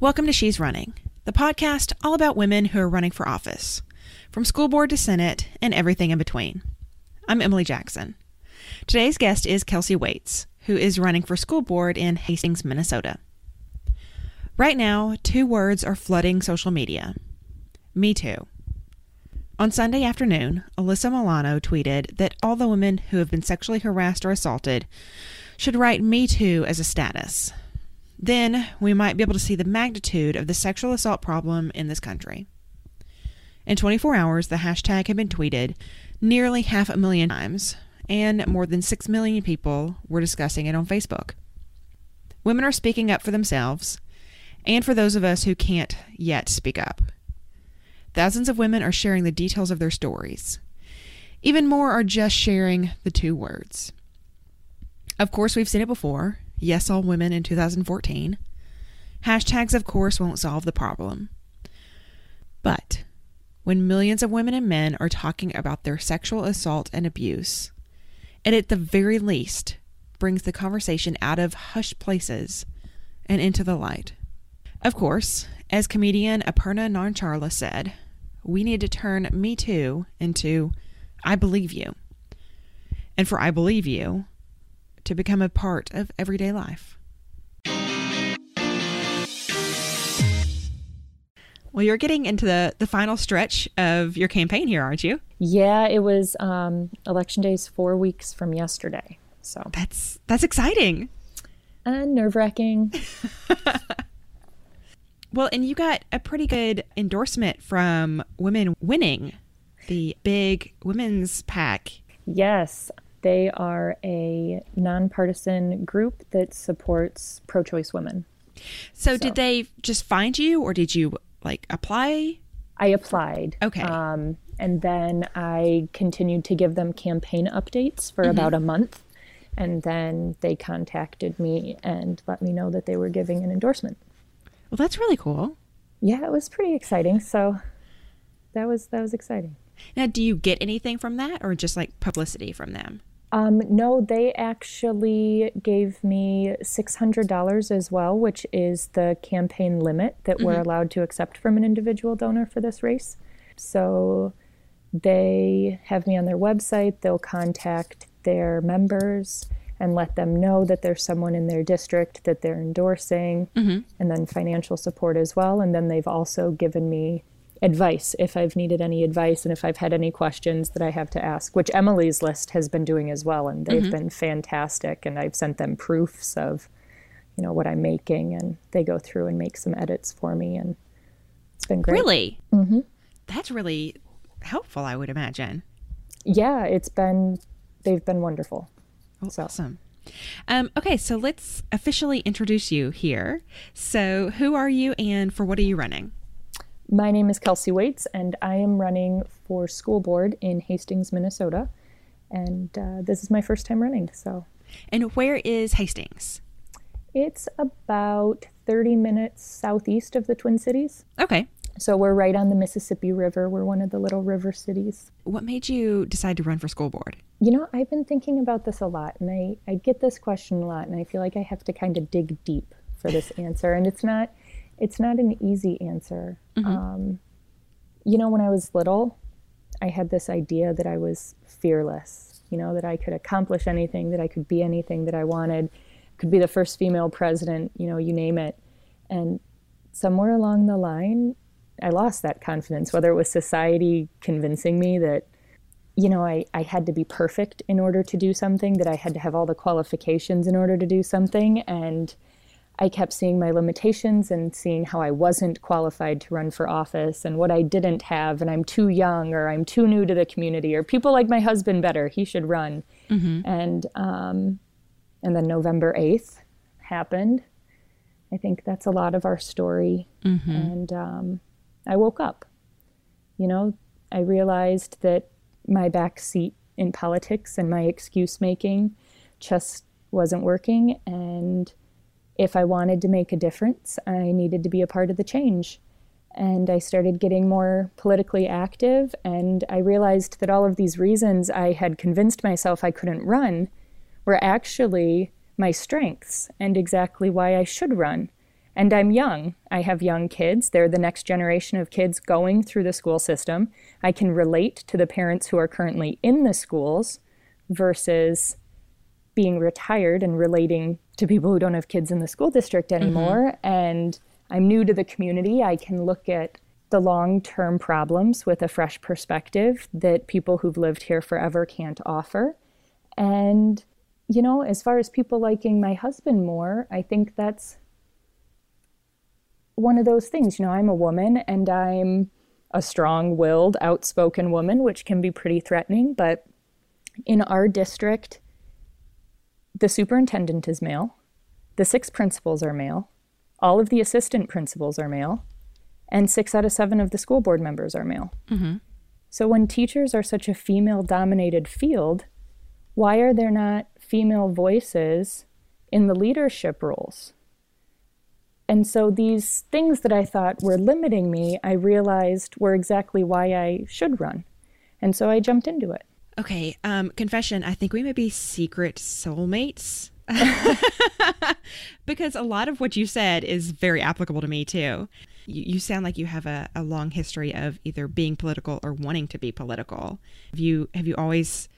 Welcome to She's Running, the podcast all about women who are running for office, from school board to Senate and everything in between. I'm Emily Jackson. Today's guest is Kelsey Waits, who is running for school board in Hastings, Minnesota. Right now, two words are flooding social media Me Too. On Sunday afternoon, Alyssa Milano tweeted that all the women who have been sexually harassed or assaulted should write Me Too as a status. Then we might be able to see the magnitude of the sexual assault problem in this country. In 24 hours, the hashtag had been tweeted nearly half a million times, and more than 6 million people were discussing it on Facebook. Women are speaking up for themselves and for those of us who can't yet speak up. Thousands of women are sharing the details of their stories. Even more are just sharing the two words. Of course, we've seen it before Yes, all women in 2014. Hashtags, of course, won't solve the problem. But when millions of women and men are talking about their sexual assault and abuse, it at the very least brings the conversation out of hushed places and into the light. Of course, as comedian Aparna Nancherla said, we need to turn Me Too into I Believe You. And for I Believe You, to become a part of everyday life. Well, you're getting into the, the final stretch of your campaign here, aren't you? Yeah, it was um, election days four weeks from yesterday. So that's that's exciting. And nerve wracking. well, and you got a pretty good endorsement from women winning the big women's PAC. Yes. They are a nonpartisan group that supports pro choice women. So, so, did they just find you or did you like apply? I applied. Okay. Um, and then I continued to give them campaign updates for mm-hmm. about a month. And then they contacted me and let me know that they were giving an endorsement. Well, that's really cool. Yeah, it was pretty exciting. So that was that was exciting. Now, do you get anything from that or just like publicity from them? Um, no, they actually gave me $600 as well, which is the campaign limit that mm-hmm. we're allowed to accept from an individual donor for this race. So they have me on their website, they'll contact their members and let them know that there's someone in their district that they're endorsing, mm-hmm. and then financial support as well. And then they've also given me advice if I've needed any advice and if I've had any questions that I have to ask, which Emily's list has been doing as well. And they've mm-hmm. been fantastic. And I've sent them proofs of, you know, what I'm making and they go through and make some edits for me. And it's been great. Really? Mm-hmm. That's really helpful, I would imagine. Yeah, it's been, they've been wonderful. Oh, so. Awesome. Um, okay, so let's officially introduce you here. So, who are you and for what are you running? My name is Kelsey Waits, and I am running for school board in Hastings, Minnesota. And uh, this is my first time running. So, and where is Hastings? It's about 30 minutes southeast of the Twin Cities. Okay. So we're right on the Mississippi River. We're one of the little river cities. What made you decide to run for school board? You know, I've been thinking about this a lot, and I, I get this question a lot, and I feel like I have to kind of dig deep for this answer. And it's not it's not an easy answer. Mm-hmm. Um, you know, when I was little, I had this idea that I was fearless, you know, that I could accomplish anything, that I could be anything that I wanted, could be the first female president, you know, you name it. And somewhere along the line, I lost that confidence, whether it was society convincing me that, you know, I, I had to be perfect in order to do something, that I had to have all the qualifications in order to do something. And I kept seeing my limitations and seeing how I wasn't qualified to run for office and what I didn't have, and I'm too young or I'm too new to the community or people like my husband better. He should run. Mm-hmm. And um, and then November eighth happened. I think that's a lot of our story. Mm-hmm. And um, I woke up. You know, I realized that my back seat in politics and my excuse making just wasn't working and if I wanted to make a difference, I needed to be a part of the change. And I started getting more politically active, and I realized that all of these reasons I had convinced myself I couldn't run were actually my strengths and exactly why I should run. And I'm young. I have young kids. They're the next generation of kids going through the school system. I can relate to the parents who are currently in the schools versus being retired and relating to people who don't have kids in the school district anymore. Mm-hmm. And I'm new to the community. I can look at the long term problems with a fresh perspective that people who've lived here forever can't offer. And, you know, as far as people liking my husband more, I think that's one of those things. You know, I'm a woman and I'm a strong willed, outspoken woman, which can be pretty threatening. But in our district, the superintendent is male, the six principals are male, all of the assistant principals are male and six out of seven of the school board members are male. Mm-hmm. So when teachers are such a female dominated field, why are there not female voices in the leadership roles? And so these things that I thought were limiting me, I realized were exactly why I should run. And so I jumped into it. Okay, um, confession, I think we may be secret soulmates. because a lot of what you said is very applicable to me too you, you sound like you have a, a long history of either being political or wanting to be political. Have you have you always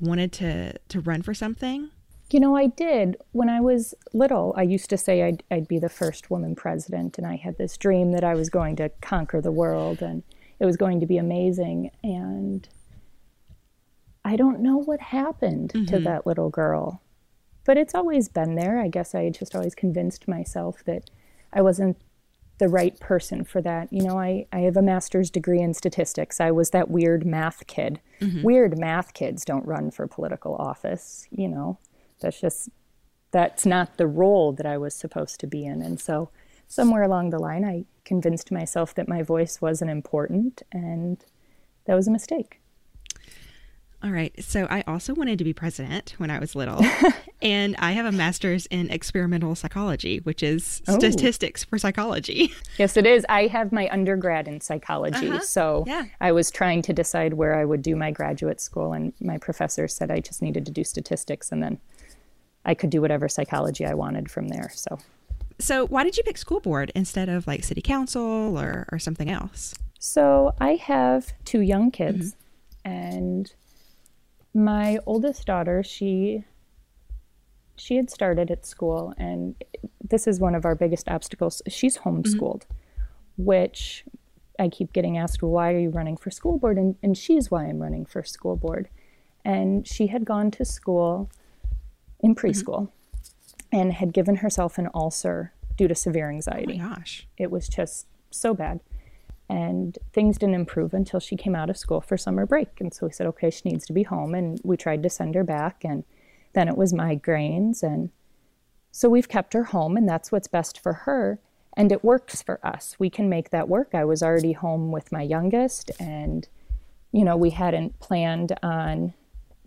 wanted to to run for something? You know, I did. When I was little, I used to say I'd, I'd be the first woman president, and I had this dream that I was going to conquer the world and it was going to be amazing. And I don't know what happened mm-hmm. to that little girl, but it's always been there. I guess I just always convinced myself that I wasn't the right person for that. You know, I, I have a master's degree in statistics. I was that weird math kid. Mm-hmm. Weird math kids don't run for political office, you know. That's just that's not the role that I was supposed to be in. And so somewhere along the line I convinced myself that my voice wasn't important and that was a mistake. All right. So I also wanted to be president when I was little. and I have a master's in experimental psychology, which is oh. statistics for psychology. Yes, it is. I have my undergrad in psychology. Uh-huh. So yeah. I was trying to decide where I would do my graduate school. And my professor said I just needed to do statistics and then I could do whatever psychology I wanted from there. So. So, why did you pick school board instead of like city council or, or something else? So, I have two young kids, mm-hmm. and my oldest daughter, she she had started at school and this is one of our biggest obstacles. She's homeschooled, mm-hmm. which I keep getting asked, why are you running for school board? And, and she's why I'm running for school board. And she had gone to school in mm-hmm. preschool mm-hmm. and had given herself an ulcer due to severe anxiety. Oh my gosh. It was just so bad. And things didn't improve until she came out of school for summer break. And so we said, okay, she needs to be home. And we tried to send her back. And then it was migraines. And so we've kept her home, and that's what's best for her. And it works for us. We can make that work. I was already home with my youngest, and, you know, we hadn't planned on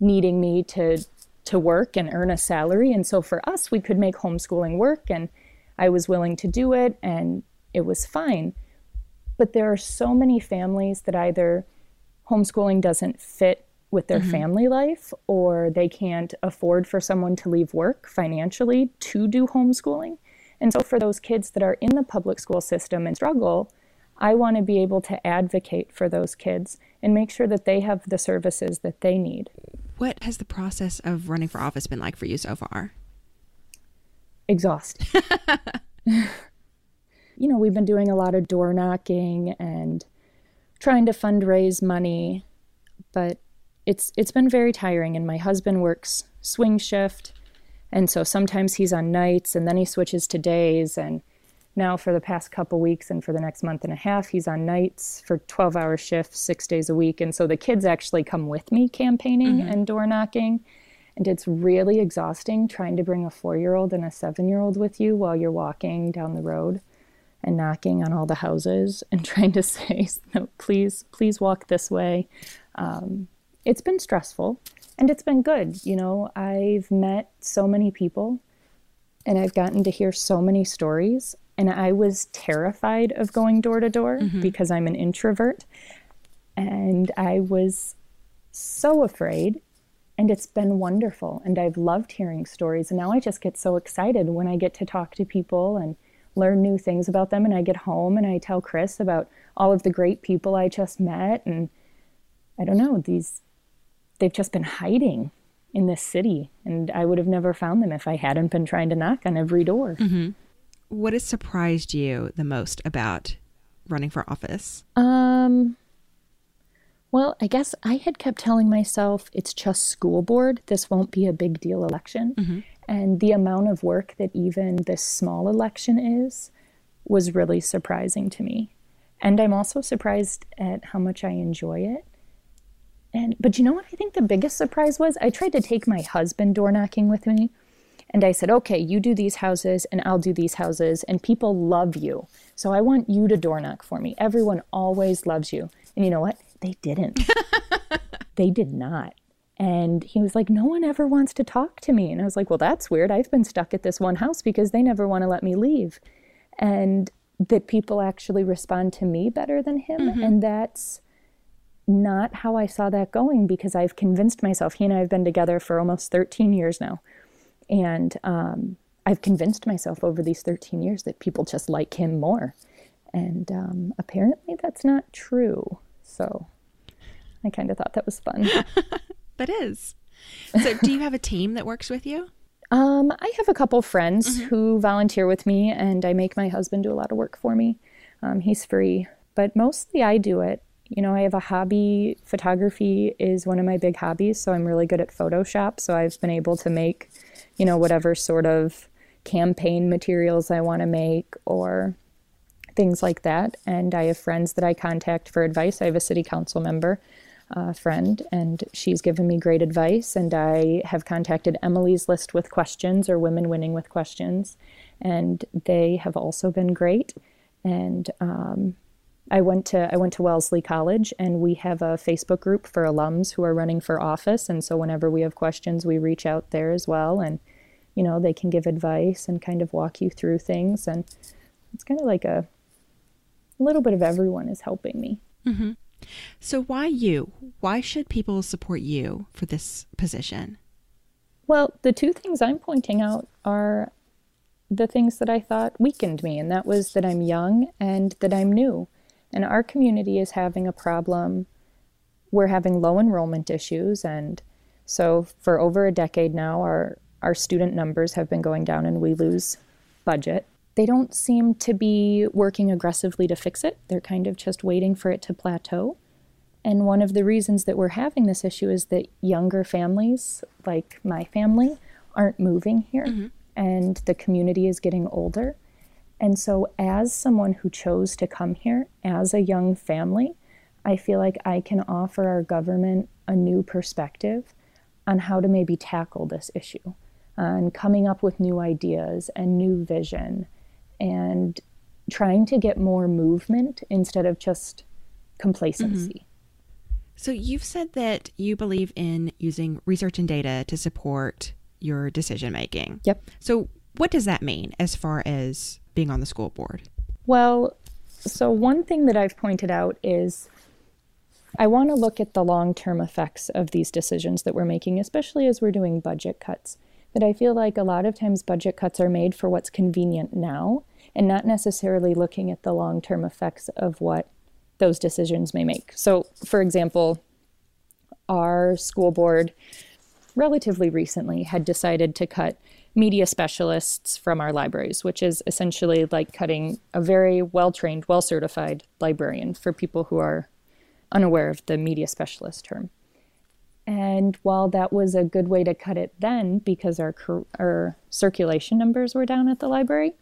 needing me to to work and earn a salary and so for us we could make homeschooling work and I was willing to do it and it was fine but there are so many families that either homeschooling doesn't fit with their mm-hmm. family life or they can't afford for someone to leave work financially to do homeschooling. And so for those kids that are in the public school system and struggle, I want to be able to advocate for those kids and make sure that they have the services that they need. What has the process of running for office been like for you so far? Exhausting. you know, we've been doing a lot of door knocking and trying to fundraise money, but it's it's been very tiring and my husband works swing shift. And so sometimes he's on nights and then he switches to days. And now for the past couple weeks and for the next month and a half he's on nights for 12 hour shifts 6 days a week. And so the kids actually come with me campaigning mm-hmm. and door knocking. And it's really exhausting trying to bring a 4-year-old and a 7-year-old with you while you're walking down the road and knocking on all the houses and trying to say, no, please, please walk this way. Um, it's been stressful and it's been good. You know, I've met so many people and I've gotten to hear so many stories. And I was terrified of going door to door mm-hmm. because I'm an introvert. And I was so afraid. And it's been wonderful. And I've loved hearing stories. And now I just get so excited when I get to talk to people and learn new things about them. And I get home and I tell Chris about all of the great people I just met. And I don't know, these, they've just been hiding in this city. And I would have never found them if I hadn't been trying to knock on every door. Mm-hmm. What has surprised you the most about running for office? Um, well, I guess I had kept telling myself it's just school board. This won't be a big deal election. Mm-hmm. And the amount of work that even this small election is was really surprising to me. And I'm also surprised at how much I enjoy it. And but you know what I think the biggest surprise was? I tried to take my husband door knocking with me. And I said, okay, you do these houses and I'll do these houses, and people love you. So I want you to door knock for me. Everyone always loves you. And you know what? They didn't. they did not. And he was like, No one ever wants to talk to me. And I was like, Well, that's weird. I've been stuck at this one house because they never want to let me leave. And that people actually respond to me better than him. Mm-hmm. And that's not how I saw that going because I've convinced myself, he and I have been together for almost 13 years now. And um, I've convinced myself over these 13 years that people just like him more. And um, apparently that's not true. So I kind of thought that was fun. that is. So, do you have a team that works with you? Um, I have a couple friends mm-hmm. who volunteer with me, and I make my husband do a lot of work for me. Um, he's free, but mostly I do it. You know, I have a hobby. Photography is one of my big hobbies, so I'm really good at Photoshop. So I've been able to make, you know, whatever sort of campaign materials I want to make or things like that. And I have friends that I contact for advice. I have a city council member uh, friend, and she's given me great advice. And I have contacted Emily's List with questions or Women Winning with questions, and they have also been great. And um, I went to I went to Wellesley College, and we have a Facebook group for alums who are running for office. And so whenever we have questions, we reach out there as well, and you know they can give advice and kind of walk you through things. And it's kind of like a a little bit of everyone is helping me. Mm-hmm. So, why you? Why should people support you for this position? Well, the two things I'm pointing out are the things that I thought weakened me, and that was that I'm young and that I'm new. And our community is having a problem. We're having low enrollment issues, and so for over a decade now, our, our student numbers have been going down and we lose budget they don't seem to be working aggressively to fix it. They're kind of just waiting for it to plateau. And one of the reasons that we're having this issue is that younger families, like my family, aren't moving here mm-hmm. and the community is getting older. And so, as someone who chose to come here as a young family, I feel like I can offer our government a new perspective on how to maybe tackle this issue, on coming up with new ideas and new vision and trying to get more movement instead of just complacency. Mm-hmm. So, you've said that you believe in using research and data to support your decision making. Yep. So, what does that mean as far as being on the school board? Well, so one thing that I've pointed out is I want to look at the long term effects of these decisions that we're making, especially as we're doing budget cuts. That I feel like a lot of times budget cuts are made for what's convenient now and not necessarily looking at the long term effects of what those decisions may make. So, for example, our school board relatively recently had decided to cut media specialists from our libraries, which is essentially like cutting a very well trained, well certified librarian for people who are unaware of the media specialist term. And while that was a good way to cut it then because our, our circulation numbers were down at the library,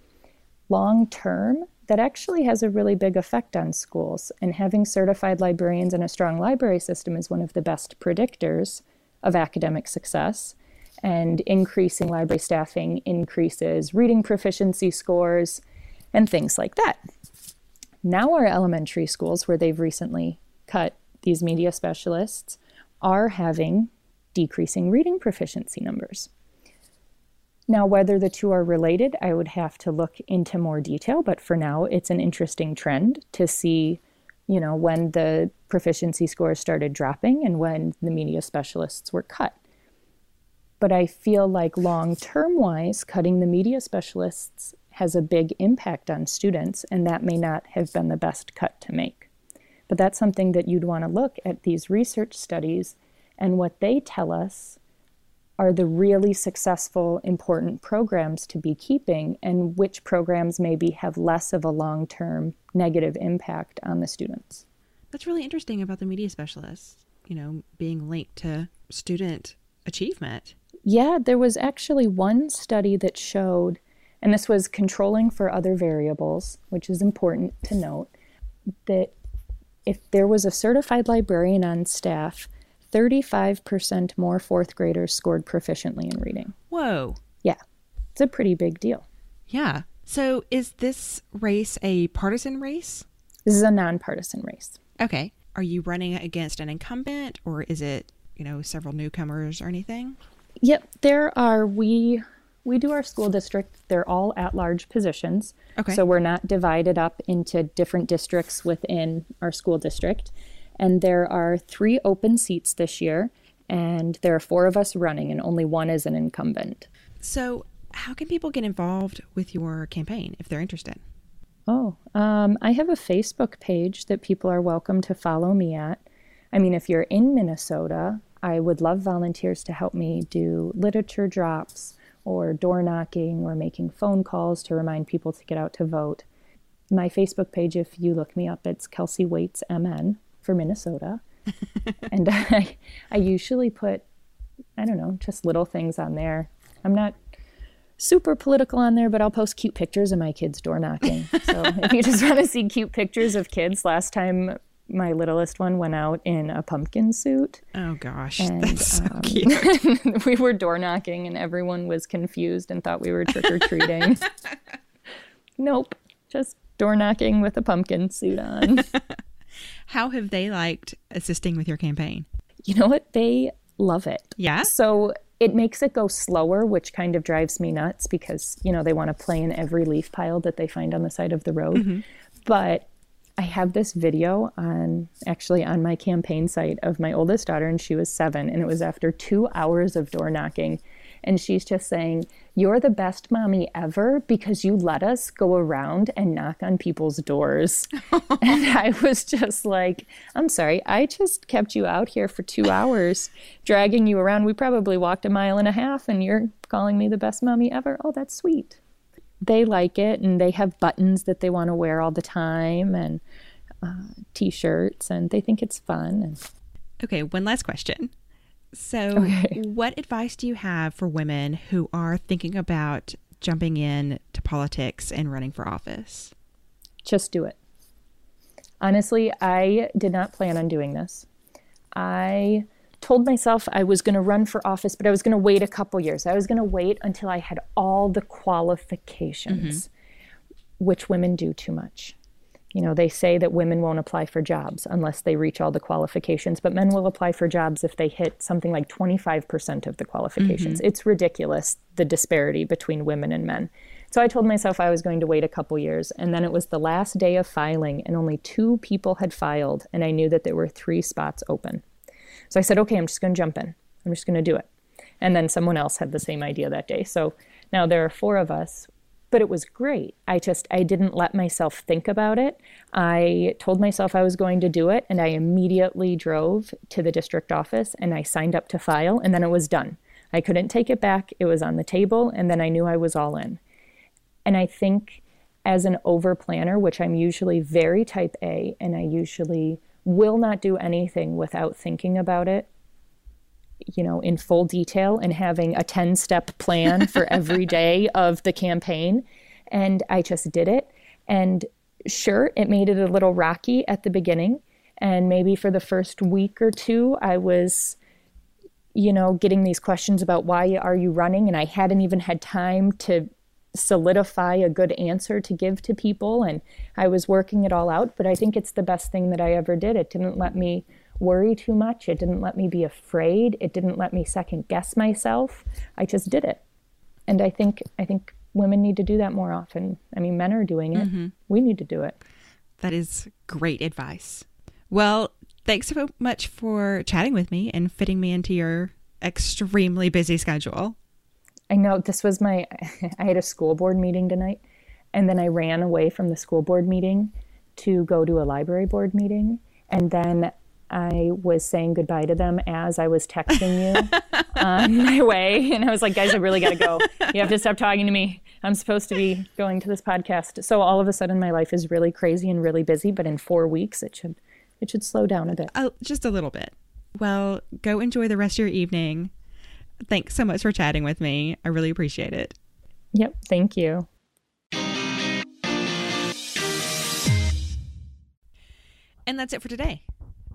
long term, that actually has a really big effect on schools. And having certified librarians and a strong library system is one of the best predictors of academic success. And increasing library staffing increases reading proficiency scores and things like that. Now, our elementary schools, where they've recently cut these media specialists, are having decreasing reading proficiency numbers. Now, whether the two are related, I would have to look into more detail, but for now, it's an interesting trend to see, you know, when the proficiency scores started dropping and when the media specialists were cut. But I feel like long term wise, cutting the media specialists has a big impact on students, and that may not have been the best cut to make. But that's something that you'd want to look at these research studies and what they tell us are the really successful, important programs to be keeping, and which programs maybe have less of a long term negative impact on the students. That's really interesting about the media specialists, you know, being linked to student achievement. Yeah, there was actually one study that showed, and this was controlling for other variables, which is important to note, that if there was a certified librarian on staff, 35% more fourth graders scored proficiently in reading. Whoa. Yeah, it's a pretty big deal. Yeah. So is this race a partisan race? This is a nonpartisan race. Okay. Are you running against an incumbent or is it, you know, several newcomers or anything? Yep, there are we we do our school district. They're all at large positions. Okay. So we're not divided up into different districts within our school district. And there are three open seats this year, and there are four of us running, and only one is an incumbent. So, how can people get involved with your campaign if they're interested? Oh, um, I have a Facebook page that people are welcome to follow me at. I mean, if you're in Minnesota, I would love volunteers to help me do literature drops or door knocking or making phone calls to remind people to get out to vote. My Facebook page, if you look me up, it's Kelsey Waits MN for Minnesota. and I, I usually put, I don't know, just little things on there. I'm not super political on there, but I'll post cute pictures of my kids door knocking. So if you just want to see cute pictures of kids, last time my littlest one went out in a pumpkin suit. Oh gosh, And, that's so um, cute. we were door knocking and everyone was confused and thought we were trick or treating. nope, just door knocking with a pumpkin suit on. How have they liked assisting with your campaign? You know what? They love it. Yeah. So it makes it go slower, which kind of drives me nuts because, you know, they want to play in every leaf pile that they find on the side of the road. Mm-hmm. But I have this video on actually on my campaign site of my oldest daughter, and she was seven, and it was after two hours of door knocking. And she's just saying, You're the best mommy ever because you let us go around and knock on people's doors. and I was just like, I'm sorry, I just kept you out here for two hours, dragging you around. We probably walked a mile and a half, and you're calling me the best mommy ever. Oh, that's sweet. They like it, and they have buttons that they want to wear all the time, and uh, t shirts, and they think it's fun. And Okay, one last question. So, Okay. what advice do you have for women who are thinking about jumping in to politics and running for office? just do it. Honestly, I did not plan on doing this. I told myself I was going to run for office, but I was going to wait a couple years. I was going to wait until I had all the qualifications, mm-hmm. which women do too much. You know, they say that women won't apply for jobs unless they reach all the qualifications, but men will apply for jobs if they hit something like 25% of the qualifications. Mm-hmm. It's ridiculous, the disparity between women and men. So I told myself I was going to wait a couple years, and then it was the last day of filing, and only two people had filed, and I knew that there were three spots open. So I said, okay, I'm just going to jump in. I'm just going to do it. And then someone else had the same idea that day. So now there are four of us, but it was great. I just I didn't let myself think about it. I told myself I was going to do it and I immediately drove to the district office and I signed up to file and then it was done. I couldn't take it back. It was on the table and then I knew I was all in. And I think as an over planner, which I'm usually very type A and I usually will not do anything without thinking about it you know, in full detail and having a 10 step plan for every day of the campaign. And I just did it. And sure, it made it a little rocky at the beginning. And maybe for the first week or two, I was, you know, getting these questions about why are you running? And I hadn't even had time to solidify a good answer to give to people. And I was working it all out. But I think it's the best thing that I ever did. It didn't let me worry too much. It didn't let me be afraid. It didn't let me second guess myself. I just did it. And I think I think women need to do that more often. I mean, men are doing it. Mm-hmm. We need to do it. That is great advice. Well, thanks so much for chatting with me and fitting me into your extremely busy schedule. I know this was my I had a school board meeting tonight And then I ran away from the school board meeting to go to a library board meeting. And then I was saying goodbye to them as I was texting you on my way. And I was like, guys, I really got to go. You have to stop talking to me. I'm supposed to be going to this podcast. So all of a sudden, my life is really crazy and really busy. But in four weeks, it should it should slow down a bit. Uh, just a little bit. Well, go enjoy the rest of your evening. Thanks so much for chatting with me. I really appreciate it. Yep. Thank you. And that's it for today.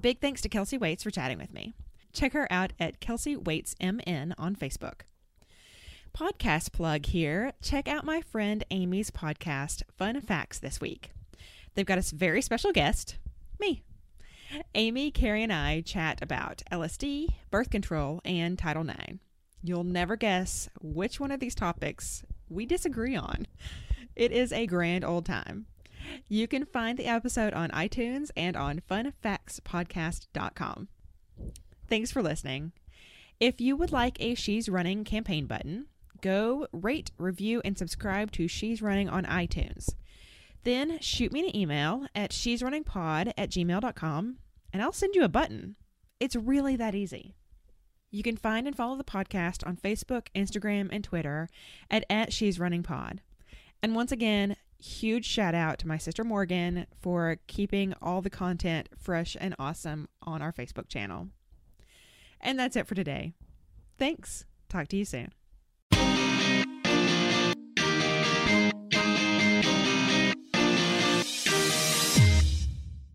Big thanks to Kelsey Waits for chatting with me. Check her out at Kelsey Waits MN on Facebook. Podcast plug here. Check out my friend Amy's podcast, Fun Facts, this week. They've got a very special guest, me. Amy, Carrie, and I chat about LSD, birth control, and Title IX. You'll never guess which one of these topics we disagree on. It is a grand old time. You can find the episode on iTunes and on funfactspodcast.com. Thanks for listening. If you would like a She's Running campaign button, go rate, review, and subscribe to She's Running on iTunes. Then shoot me an email at she's running pod at gmail.com and I'll send you a button. It's really that easy. You can find and follow the podcast on Facebook, Instagram, and Twitter at, at She's Running Pod. And once again, huge shout out to my sister Morgan for keeping all the content fresh and awesome on our Facebook channel. And that's it for today. Thanks. Talk to you soon.